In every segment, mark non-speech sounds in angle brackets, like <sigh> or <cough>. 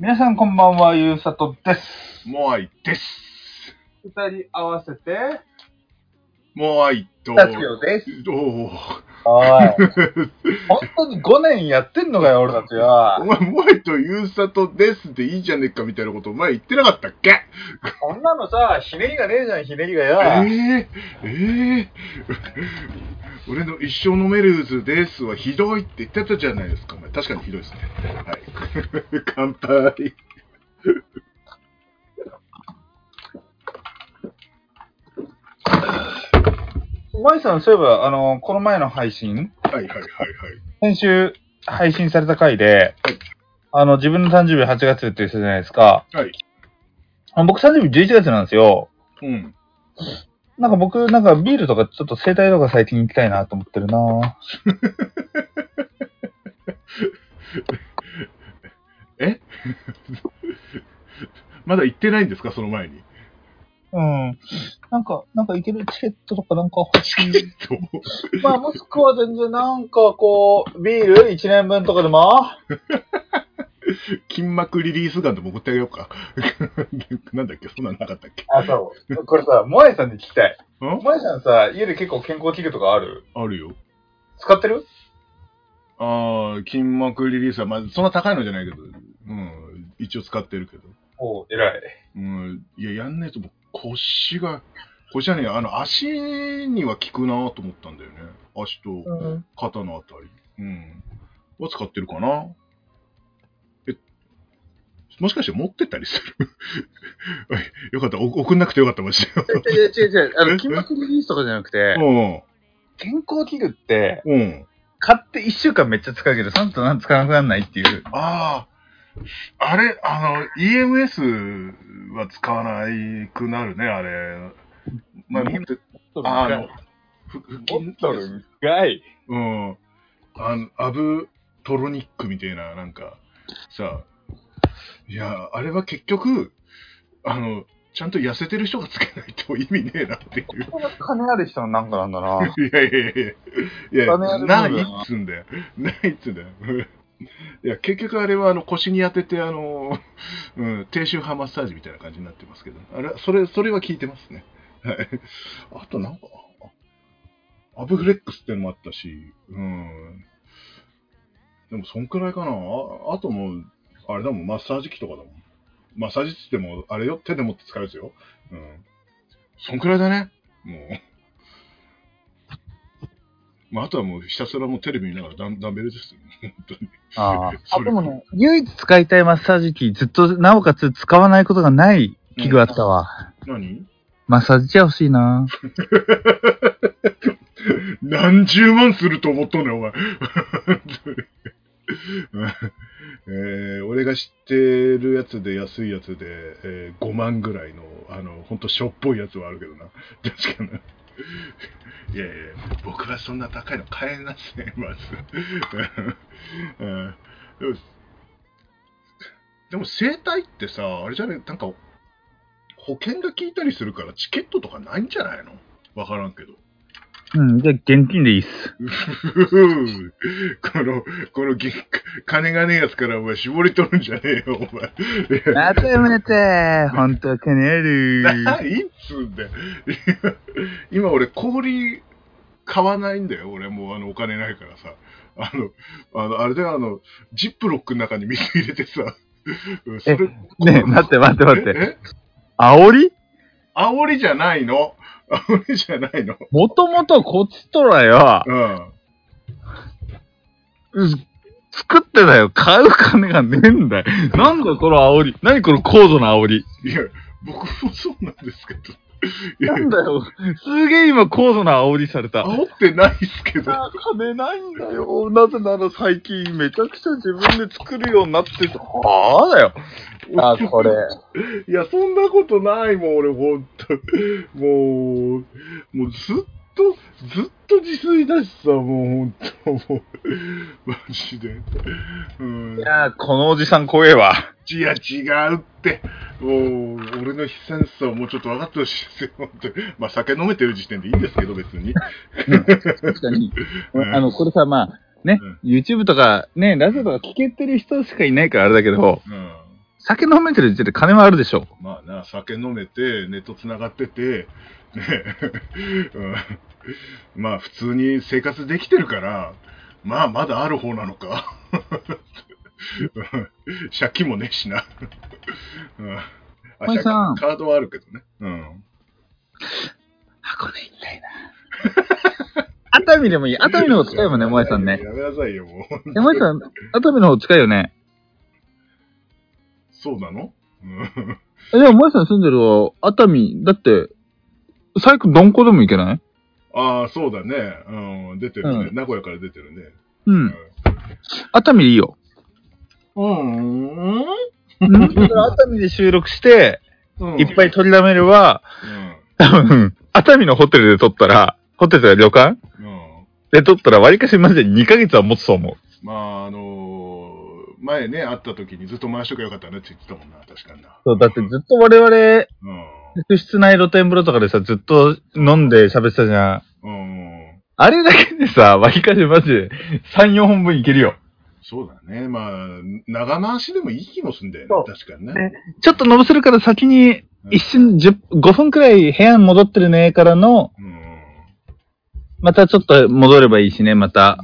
皆さんこんばんは、ゆうさとです。モアイです。二人合わせて、モアイと、タチオです。おおおい。本当に5年やってんのかよ、俺たちはお。前、モアイとユーサトですでいいじゃねえかみたいなことお前言ってなかったっけ？こんなのさ、ひねりがねえじゃん、ひねりがえよ。えええ俺の一生飲める渦ですはひどいって言ってたじゃないですか。お前確かにひどいですね。はい。<laughs> 乾杯。マイさん、そういえば、あの、この前の配信、はいはいはいはい。先週配信された回で、あの、自分の誕生日8月って言ってたじゃないですか。はい。あ僕誕生日11月なんですよ。うん。なんか僕、なんかビールとかちょっと生態とか最近行きたいなと思ってるな <laughs> え？<laughs> まだ行ってないんですか？その前に。うん。なんか、なんか行けるチケットとかなんか欲しい。まあ、もしくは全然なんかこう、ビール1年分とかでも <laughs> 筋膜リリースガンでも送ってあげようか。<laughs> なんだっけそんなのなかったっけあ、そう。これさ、モアイさんに聞きたい。ん？モアイさんさ、家で結構健康器具とかある？あるよ。使ってる？ああ、筋膜リリースは、まあ、そんな高いのじゃないけど、うん、一応使ってるけど。お偉い。うん、いや、やんねえと、もう腰が、腰じゃねえや、あの、足には効くなと思ったんだよね。足とうん。肩のあたり。うん。は使ってるかな。え、もしかして持ってたりする？<laughs> はいよかった、お送んなくてよかった、マジで。違う違う違う。あの、筋膜リリースとかじゃなくて、うん。健康器具って、うん。買って1週間めっちゃ使うけど、その後なん使わなくならないっていう。ああ、あれ、あの、EMS は使わないくなるね、あれ。まあ、持って、ああの、ふ腹筋とるんかい。うん。あの、アブトロニックみたいな、なんか、さ、いや、あれは結局、あの、ちゃんと痩せてる人がつけないと意味ねえなっていう。こ金ある人のなんかなんだな。<laughs> いやいやいやいや、いや、ないっつんだよ。ないっつんだよ。いや、結局あれはあの腰に当てて、あの、<laughs> うん、低周波マッサージみたいな感じになってますけど、あれ、それ、それは効いてますね。はい。あとなんか、アブフレックスってのもあったし、うん。でも、そんくらいかな。ああともう、あれだもん、マッサージ機とかだもん。マッサージ機っても、あれよ、手で持って使うやつよ。うん。そんくらいだね。もう。まあ、あとはもうひたすらもうテレビ見ながらダンダンベルですよ。本当に。あ <laughs> あ。でもね、唯一使いたいマッサージ機、ずっと、なおかつ使わないことがない器具あったわ。何？マッサージチェア欲しいな。<laughs> 何十万すると思っとんねん、お前。<laughs> えー、俺が知ってるやつで安いやつで、えー、5万ぐらいの、あの、ほんとしょっぽいやつはあるけどな。確かに。いやいや、僕はそんな高いの買えません、まず。うんでも、でも整体ってさ、あれじゃね、なんか、保険が効いたりするからチケットとかないんじゃないの？わからんけど。うん、じゃあ現金でいいっす。<laughs> この、このぎ金がねえやつからお前絞り取るんじゃねえよ、お前。またやめて、ほんと金ある。ないっつうんだよ。今俺氷買わないんだよ、俺もうあのお金ないからさ。あの、あの、あれだよ、あの、ジップロックの中に水入れてさ。うんそれねえ、待って待って待って。ええ？煽り？煽りじゃないの。煽りじゃないの？もともとこっちとらよ、うん。う作ってだよ。買う金がねえんだよ。なんだこの煽り。何この高度な煽り。いや、僕もそうなんですけど。<laughs> なんだよ。すげえ今高度な煽りされた。煽ってないっすけど。あ金ないんだよ。なぜなら最近めちゃくちゃ自分で作るようになってて、はあだよ。あ、これ。いや、そんなことないもん、俺、ほんと。もう、もうずっと、ずっと自炊だしさ、もうほんと、もう、マジで。うんい。やー、このおじさん怖えわ。いや、違うって。もう、俺の悲惨さをもうちょっと分かってほしいですよ、本当に。まあ、酒飲めてる時点でいいんですけど、別に。確かに。うんあの、これさ、まあ、ね、うん YouTube とか、ね、ラジオとか聞けてる人しかいないからあれだけど、うん。酒飲めてる時点で金はあるでしょ。まあな、酒飲めて、ネット繋がってて、ね、うん、まあ普通に生活できてるから、まあまだある方なのか。う <laughs> ん借金もねえしな。うんあさん借金カードはあるけどね。うん。箱根行きたいな。<laughs> 熱海でもいい。熱海の方近いもんね、萌えさんね。やめなさいよ、もう。え、萌えさん、熱海の方近いよね。そうなの？うん。え、でも萌えさん住んでるは熱海、だって、最悪どんこでも行けない？ああ、そうだね。うん、出てるね。うん名古屋から出てるね。うん。熱海でいいよ。うん。熱海で収録して、うんいっぱい取りだめるは、うん。多分、熱海のホテルで撮ったら、ホテルとか旅館うん。で撮ったら、割かしマジで2ヶ月は持つと思う。まあ、あのー前ね、会った時にずっと回しとけばよかったねって言ってたもんな、確かにな。そう、だってずっと我々、うん。客室内露天風呂とかでさ、ずっと飲んで喋ってたじゃん。うん。あれだけでさ、割かしマジで3、4本分いけるよ。そうだね。まあ、長回しでもいい気もすんだよねそう。確かにね。ちょっとのぼせるから先に、一瞬10、5分くらい部屋に戻ってるねからの、うん。うん。またちょっと戻ればいいしね、また、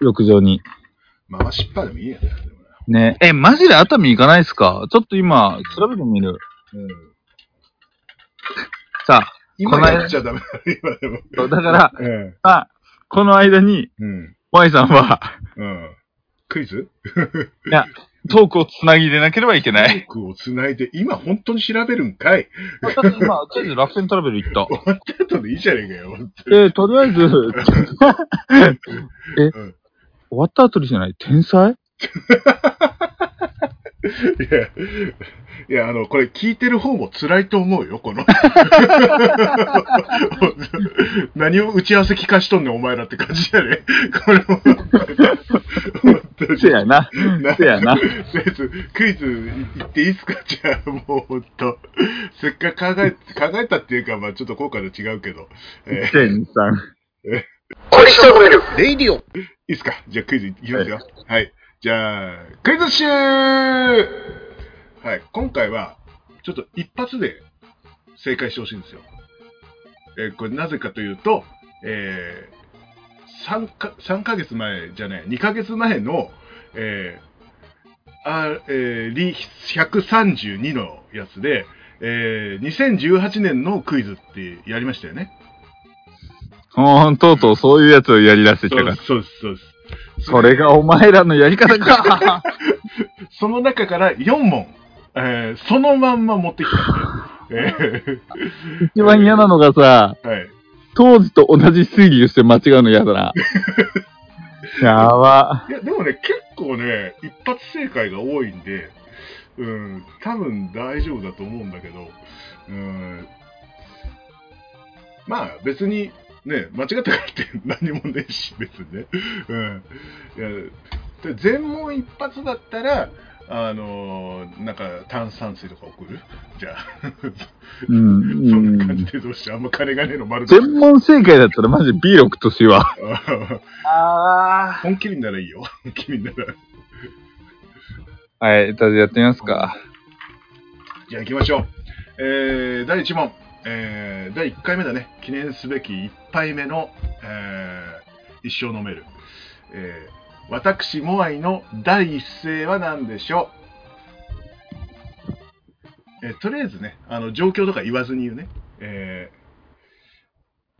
浴場に。回しっぱでもいいやね。ねえ、マジで熱海行かないっすか？ちょっと今、調べてみる。なうん。さあ、今やっちゃダメだ、今でも。そうだから、うん。まあ、この間に、うん。ワイさんは、うん。クイズ？<laughs> いや、トークをつなぎでなければいけない。トークをつないで、今本当に調べるんかい？私今、とりあえず楽天トラベル行った。終わった後でいいじゃねえかよ、え、とりあえず、<laughs> え、うん終わった後にじゃない？天才？いや、いや、あの、これ聞いてる方も辛いと思うよ、この。<laughs> 何を打ち合わせ聞かしとんねん、お前らって感じやね。これも。本当にせやな。せやな。とりあえずクイズ言っていいですか？じゃあ、もう本当。せっかく考え、考えたっていうか、まあちょっと今回と違うけど。えー天さん。これしてくれるレイディオいいですか？じゃあクイズいきますよ。はい。じゃあ、クイズ集はい。今回は、ちょっと一発で正解してほしいんですよ。えーこれなぜかというと、えー、3か、3ヶ月前じゃねえ、2ヶ月前の、えー、あえー、リ132のやつで、えー、2018年のクイズってやりましたよね。ほんとうとうそういうやつをやり出してきたから。そうです、そうです。それがお前らのやり方か。<laughs> その中から4問、えーそのまんま持ってきた一番嫌なのがさ、ーはい。当時と同じ推理をして間違うの嫌だな。<laughs> やば。いや、でもね、結構ね、一発正解が多いんで、うん、多分大丈夫だと思うんだけど、うん、まあ別に、ね、間違ったからって何もねえし、別にね。うん。いや、で全問一発だったら、あのーなんか炭酸水とか送る？じゃあ。うん。そうんな感じでどうしてあんま金がねえの丸全問正解だったらマジで B6 としは。あー本気にならいいよ。本気になら。はい、とりあえずやってみますか。じゃあ行きましょう。えー、第1問。えー、第1回目だね。記念すべき1杯目の、えー、一生飲める。えー、私、モアイの第一声は何でしょう？えーとりあえずね、あの、状況とか言わずに言うね。え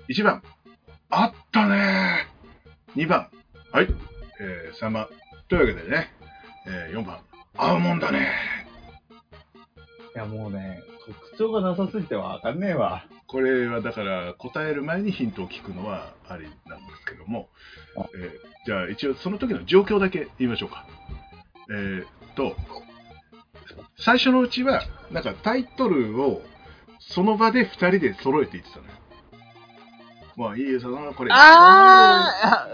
ー、1番。あったねー。2番。はい。えー、3番。というわけでね、えー、4番。合うもんだねいやもうね、特徴がなさすぎてわかんねえわ。これはだから答える前にヒントを聞くのはありなんですけどもあ、えーじゃあ一応その時の状況だけ言いましょうか。えーっと、最初のうちはなんかタイトルをその場で2人で揃えて言ってたのよ。まあいいよ、そのこれ。あ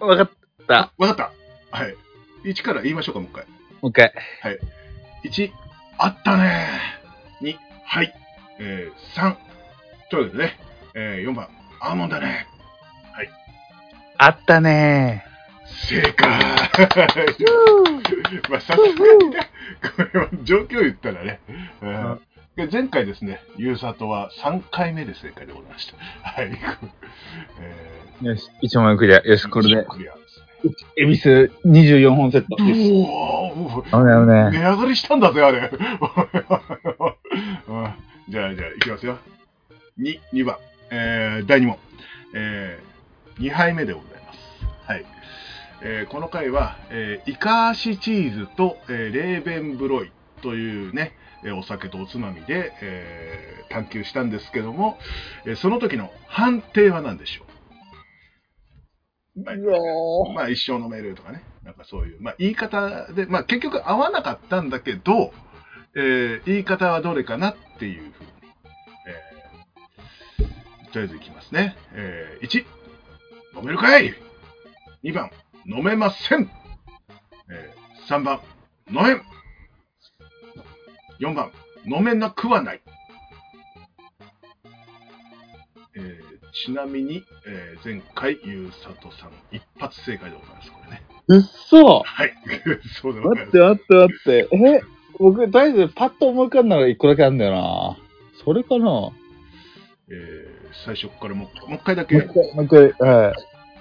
ーわかった。わかった。はい。1から言いましょうか、もう一回。もう一回。1、あったね。ー。2、はい。えー、3、というわけでね、えー、4番、アーモンドだね。あったね。正解。<laughs> まあ、さすがにね、これは状況を言ったらね、うん。で前回ですね、ゆうさとは3回目で正解でございました。はい。えよし、1万円クリア。よし、ー、これで、クリアですね。恵比寿24本セット。おーあれだね。値上がりしたんだぜ、あれ。<laughs> うんじゃあ、じゃあ、いきますよ。2、2番。えー、第2問。えー、2杯目でございます。はい。えーこの回は、えーイカ足チーズと、えーレーベンブロイというね、えーお酒とおつまみで、えー探求したんですけども、えーその時の判定は何でしょう？まあまあ、一生飲めるとかね。なんかそういう、まあ、言い方で、まあ、結局合わなかったんだけど、えー言い方はどれかなっていうふうに、えーとりあえずいきますね。えー1、飲めるかい ?2 番、飲めません。えー3番、飲めん。4番、飲めなくはない。えーちなみに、えー前回、ゆうさとさん、一発正解でございます、これね。うっそはい。<laughs> そうでございます待って。待って待って。え僕、とりあえずパッと思い浮かんだのが1個だけあるんだよな。それかな？もえー最初からもうもう一回だうけ。一回、もう一回、は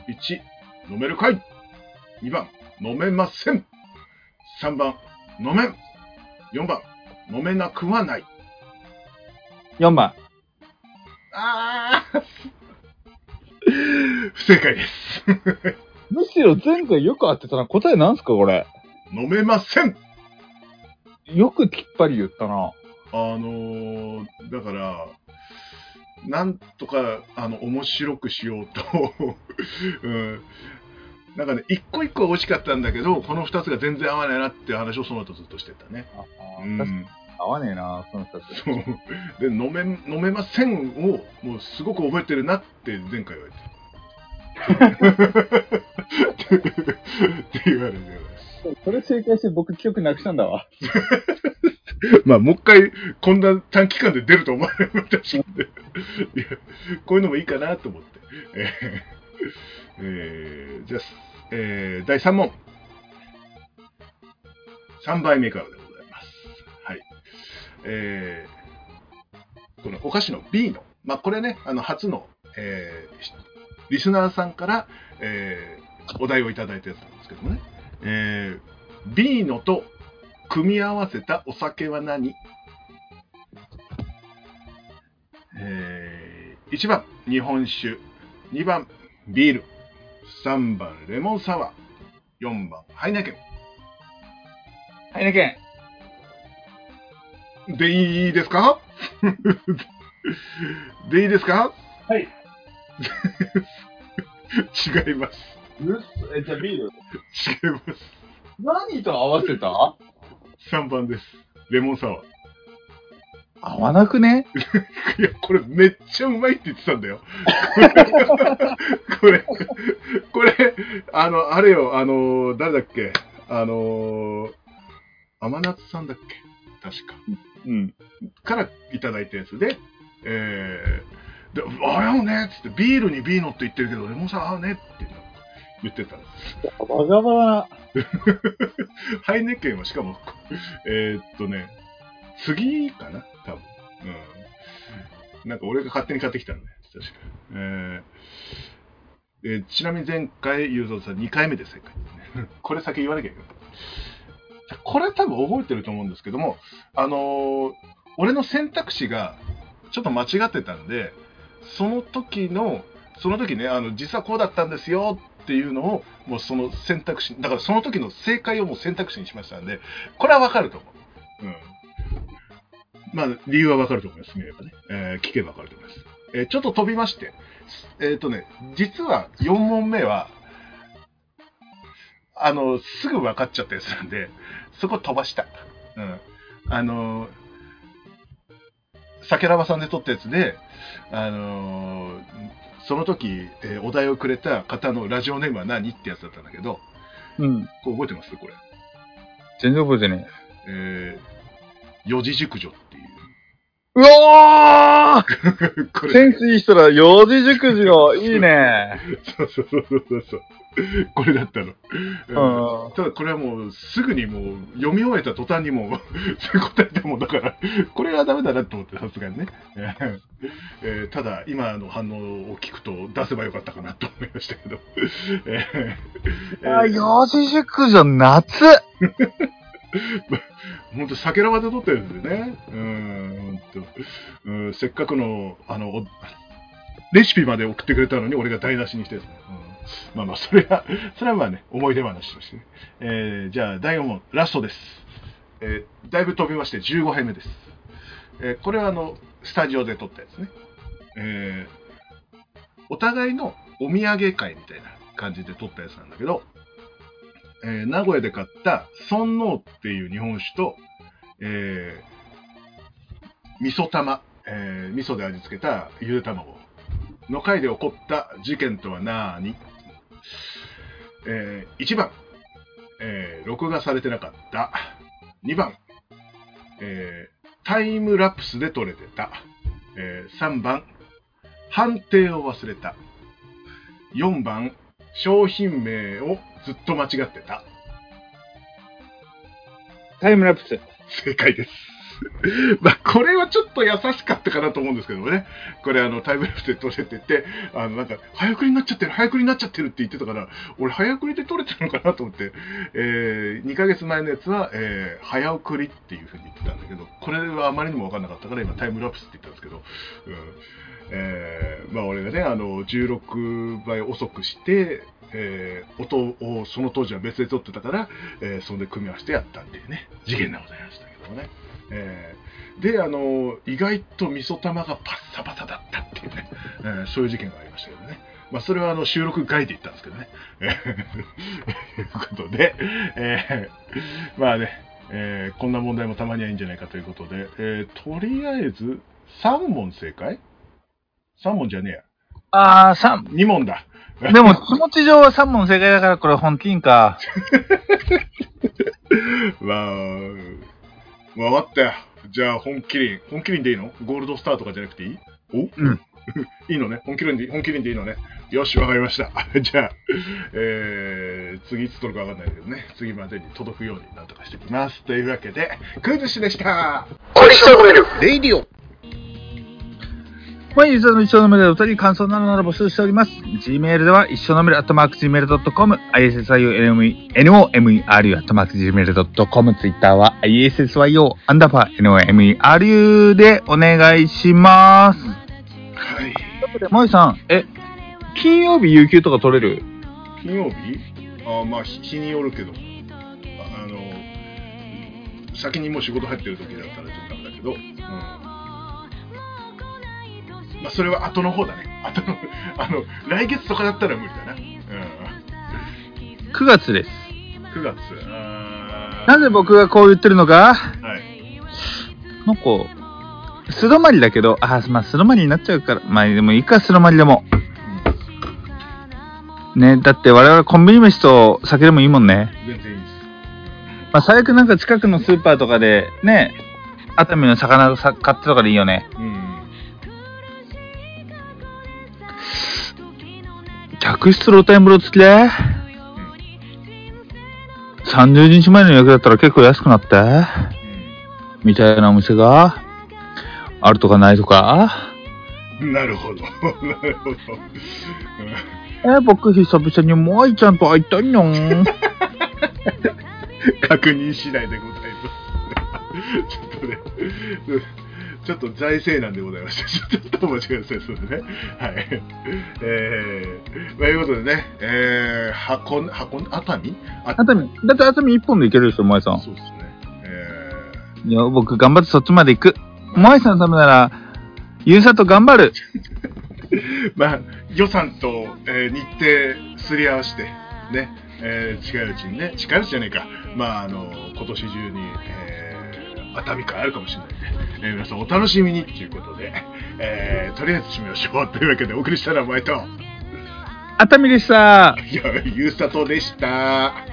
い。1、飲めるかい ?2 番、飲めません。3番、飲めん。4番、飲めなくはない。4番。あー不正解です。<laughs> むしろ前回よく当てたな。答えなんすかこれ？飲めません。よくきっぱり言ったな。あのー、だから、なんとか、あの、面白くしようと、<laughs> うん。なんかね、一個一個は美味しかったんだけど、この二つが全然合わないなっていう話をその後ずっとしてたね。あうん。合わねえな、その二つ。そう。で、飲め、飲めませんを、もうすごく覚えてるなって前回言われて。って言われてます。それ正解して僕記憶なくしたんだわ。<laughs> まあ、もう一回、こんな短期間で出ると思わなかったし、いや、こういうのもいいかなと思って。えーえーじゃあ、えー第3問。3杯目からです。えーこのお菓子の B の、まあ、これね、あの、初の、えーリスナーさんから、えーお題をいただいたやつなんですけどもね。えー、B のと組み合わせたお酒は何？えー、1番、日本酒。2番、ビール。3番、レモンサワー。4番、ハイネケはい、ねけん。ン。でいいですか？<laughs> でいいですか？はい。違います。え、じゃあビール。違います。何と合わせた？3番です。レモンサワー。合わなくね？いや、これめっちゃうまいって言ってたんだよ。これ、これ、あの、あれよ、あの、誰だっけ？あの、甘夏さんだっけ？確か。うん。からいただいたやつで、えー、で、あれよねっつって、ビールにビーノって言ってるけど、レモンサワーねって言ってたんです。バカバハイネケンはしかも、えーっとね、次かな多分。うん。なんか俺が勝手に買ってきたんだよ。確か。えーえーちなみに前回、ゆうぞうさん2回目で正解ですね。これ先言わなきゃいけない。これ多分覚えてると思うんですけども、あのー俺の選択肢がちょっと間違ってたんで、その時の、その時ね、あの、実はこうだったんですよっていうのを、もうその選択肢、だからその時の正解をもう選択肢にしましたんで、これはわかると思う。うん。まあ、理由はわかると思います、見ればね。えー聞けばわかると思います。えーちょっと飛びまして、えっ、とね、実は4問目は、あの、すぐ分かっちゃったやつなんで、そこ飛ばした。うん。あの、酒ラバさんで撮ったやつで、あのその時、えーお題をくれた方のラジオネームは何ってやつだったんだけど、うん。これ覚えてます？これ。全然覚えてねえー四字熟女っていう。うわー <laughs> これ、センスいい人だ、幼児熟女の、いいね。そうそうそうそうそう。これだったの。うんただこれはもうすぐにもう読み終えた途端にもう <laughs> 答えたもんだから、これはダメだなと思ってさすがにね。<laughs> えーえーただ今の反応を聞くと出せばよかったかなと思いましたけど。えーえあ、ー幼児熟女、夏 <laughs> 本当酒ラバで撮ってるんですよね。うん、本当うん、せっかくの、あの、レシピまで送ってくれたのに俺が台無しにしてですね。うんまあまあ、それは、それはまあね、思い出話としてね。えーじゃあ、第4問、ラストです。えーだいぶ飛びまして15杯目です。えーこれはあの、スタジオで撮ったやつね。えーお互いのお土産会みたいな感じで撮ったやつなんだけど、えー名古屋で買った尊王っていう日本酒と、えー味噌玉、えー味噌で味付けたゆで卵の回で起こった事件とはなーに、え1番、えー録画されてなかった。2番、えータイムラプスで撮れてた。え3番、判定を忘れた。4番、商品名をずっと間違ってた。タイムラプス。正解です。<laughs> まあ、これはちょっと優しかったかなと思うんですけどもね。これ、あの、タイムラプスで撮れてて、あの、なんか、早送りになっちゃってる、早送りになっちゃってるって言ってたから、俺、早送りで撮れてるのかなと思って、えー、2ヶ月前のやつは、えー、早送りっていうふうに言ってたんだけど、これはあまりにも分かんなかったから、今、タイムラプスって言ったんですけど、うん。えー、まあ、俺がね、あの、16倍遅くして、えー音をその当時は別で撮ってたから、えーそれで組み合わせてやったっていうね、事件でございましたけどもね。えーで、あの、意外と味噌玉がパッサパサだったっていうね、えーそういう事件がありましたけどね。まあ、それはあの収録外で言ったんですけどね。えーということで、えーまあね、えーこんな問題もたまにはいいんじゃないかということで、えーとりあえず3問正解 ?3 問じゃねえや。あー、三。2問だ。<laughs> でも、気持ち上は3問正解だから、これ本金か。<laughs> まあ、まあ、ったよ。じゃあ、本麒麟。本麒麟でいいの？ゴールドスターとかじゃなくていい？お？うん。<laughs> いいのね本麒麟で、本麒麟でいいのねよし、わかりました。じゃあ、えー、次いつ取るかわかんないけどね。次までに届くようになんとかしてきます。というわけで、クイズ師でした。小石とめるレイディオ本日の一緒のメールでお二人感想などなど募集しております。Gmail では一緒のメール、アットマーク Gmail.com、ISSIONOMERU、アットマーク Gmail.com、Twitter は ISSYO、アンダーバー NOMERU でお願いします。はい。萌さん、え、金曜日有給とか取れる？金曜日？あーまあ、日日によるけど。ああの、先にもう仕事入ってる時だったらちょっとダメだけど、うん。まあ、それは後の方だね。後の、あの、来月とかだったら無理だな。うん。?9 月です。9月。なぜ僕がこう言ってるのか？はい。なんか、素泊まりだけど、あ、まあ素泊まりになっちゃうから、まあでもいいか、素泊まりでも。ね、だって我々コンビニ飯と酒でもいいもんね。全然いいです。まあ最悪なんか近くのスーパーとかで、ね、熱海の魚さ買ってとかでいいよね。うん。客室露天風呂付きで、30日前の予約だったら結構安くなって、みたいなお店が、あるとかないとか？うん。なるほど。なるほど。え僕久々に萌えちゃんと会いたいの。う <laughs> ん確認次第でございます。<laughs> ちょっとね、うんちょっと財政難でございました。ちょっとお待ちください。そうですね。はい。えー、ということでね、えー、箱、箱、熱海？あ熱海、だって熱海一本で行けるでしょ、萌えさん。そうですね。えいや、僕頑張ってそっちまで行く。萌えさんのためなら、ゆうさと頑張る。ー、<laughs> まあ、予算と、えー日程すり合わせて、ね、えー近いうちにね、近いうちじゃねえか、まあ、あの、今年中に、えー熱海会あるかもしれないんで、えー皆さんお楽しみにということで、えーとりあえず締めましょう。というわけで、お送りしたのは前と、熱海でした。いや、ゆうさとでした。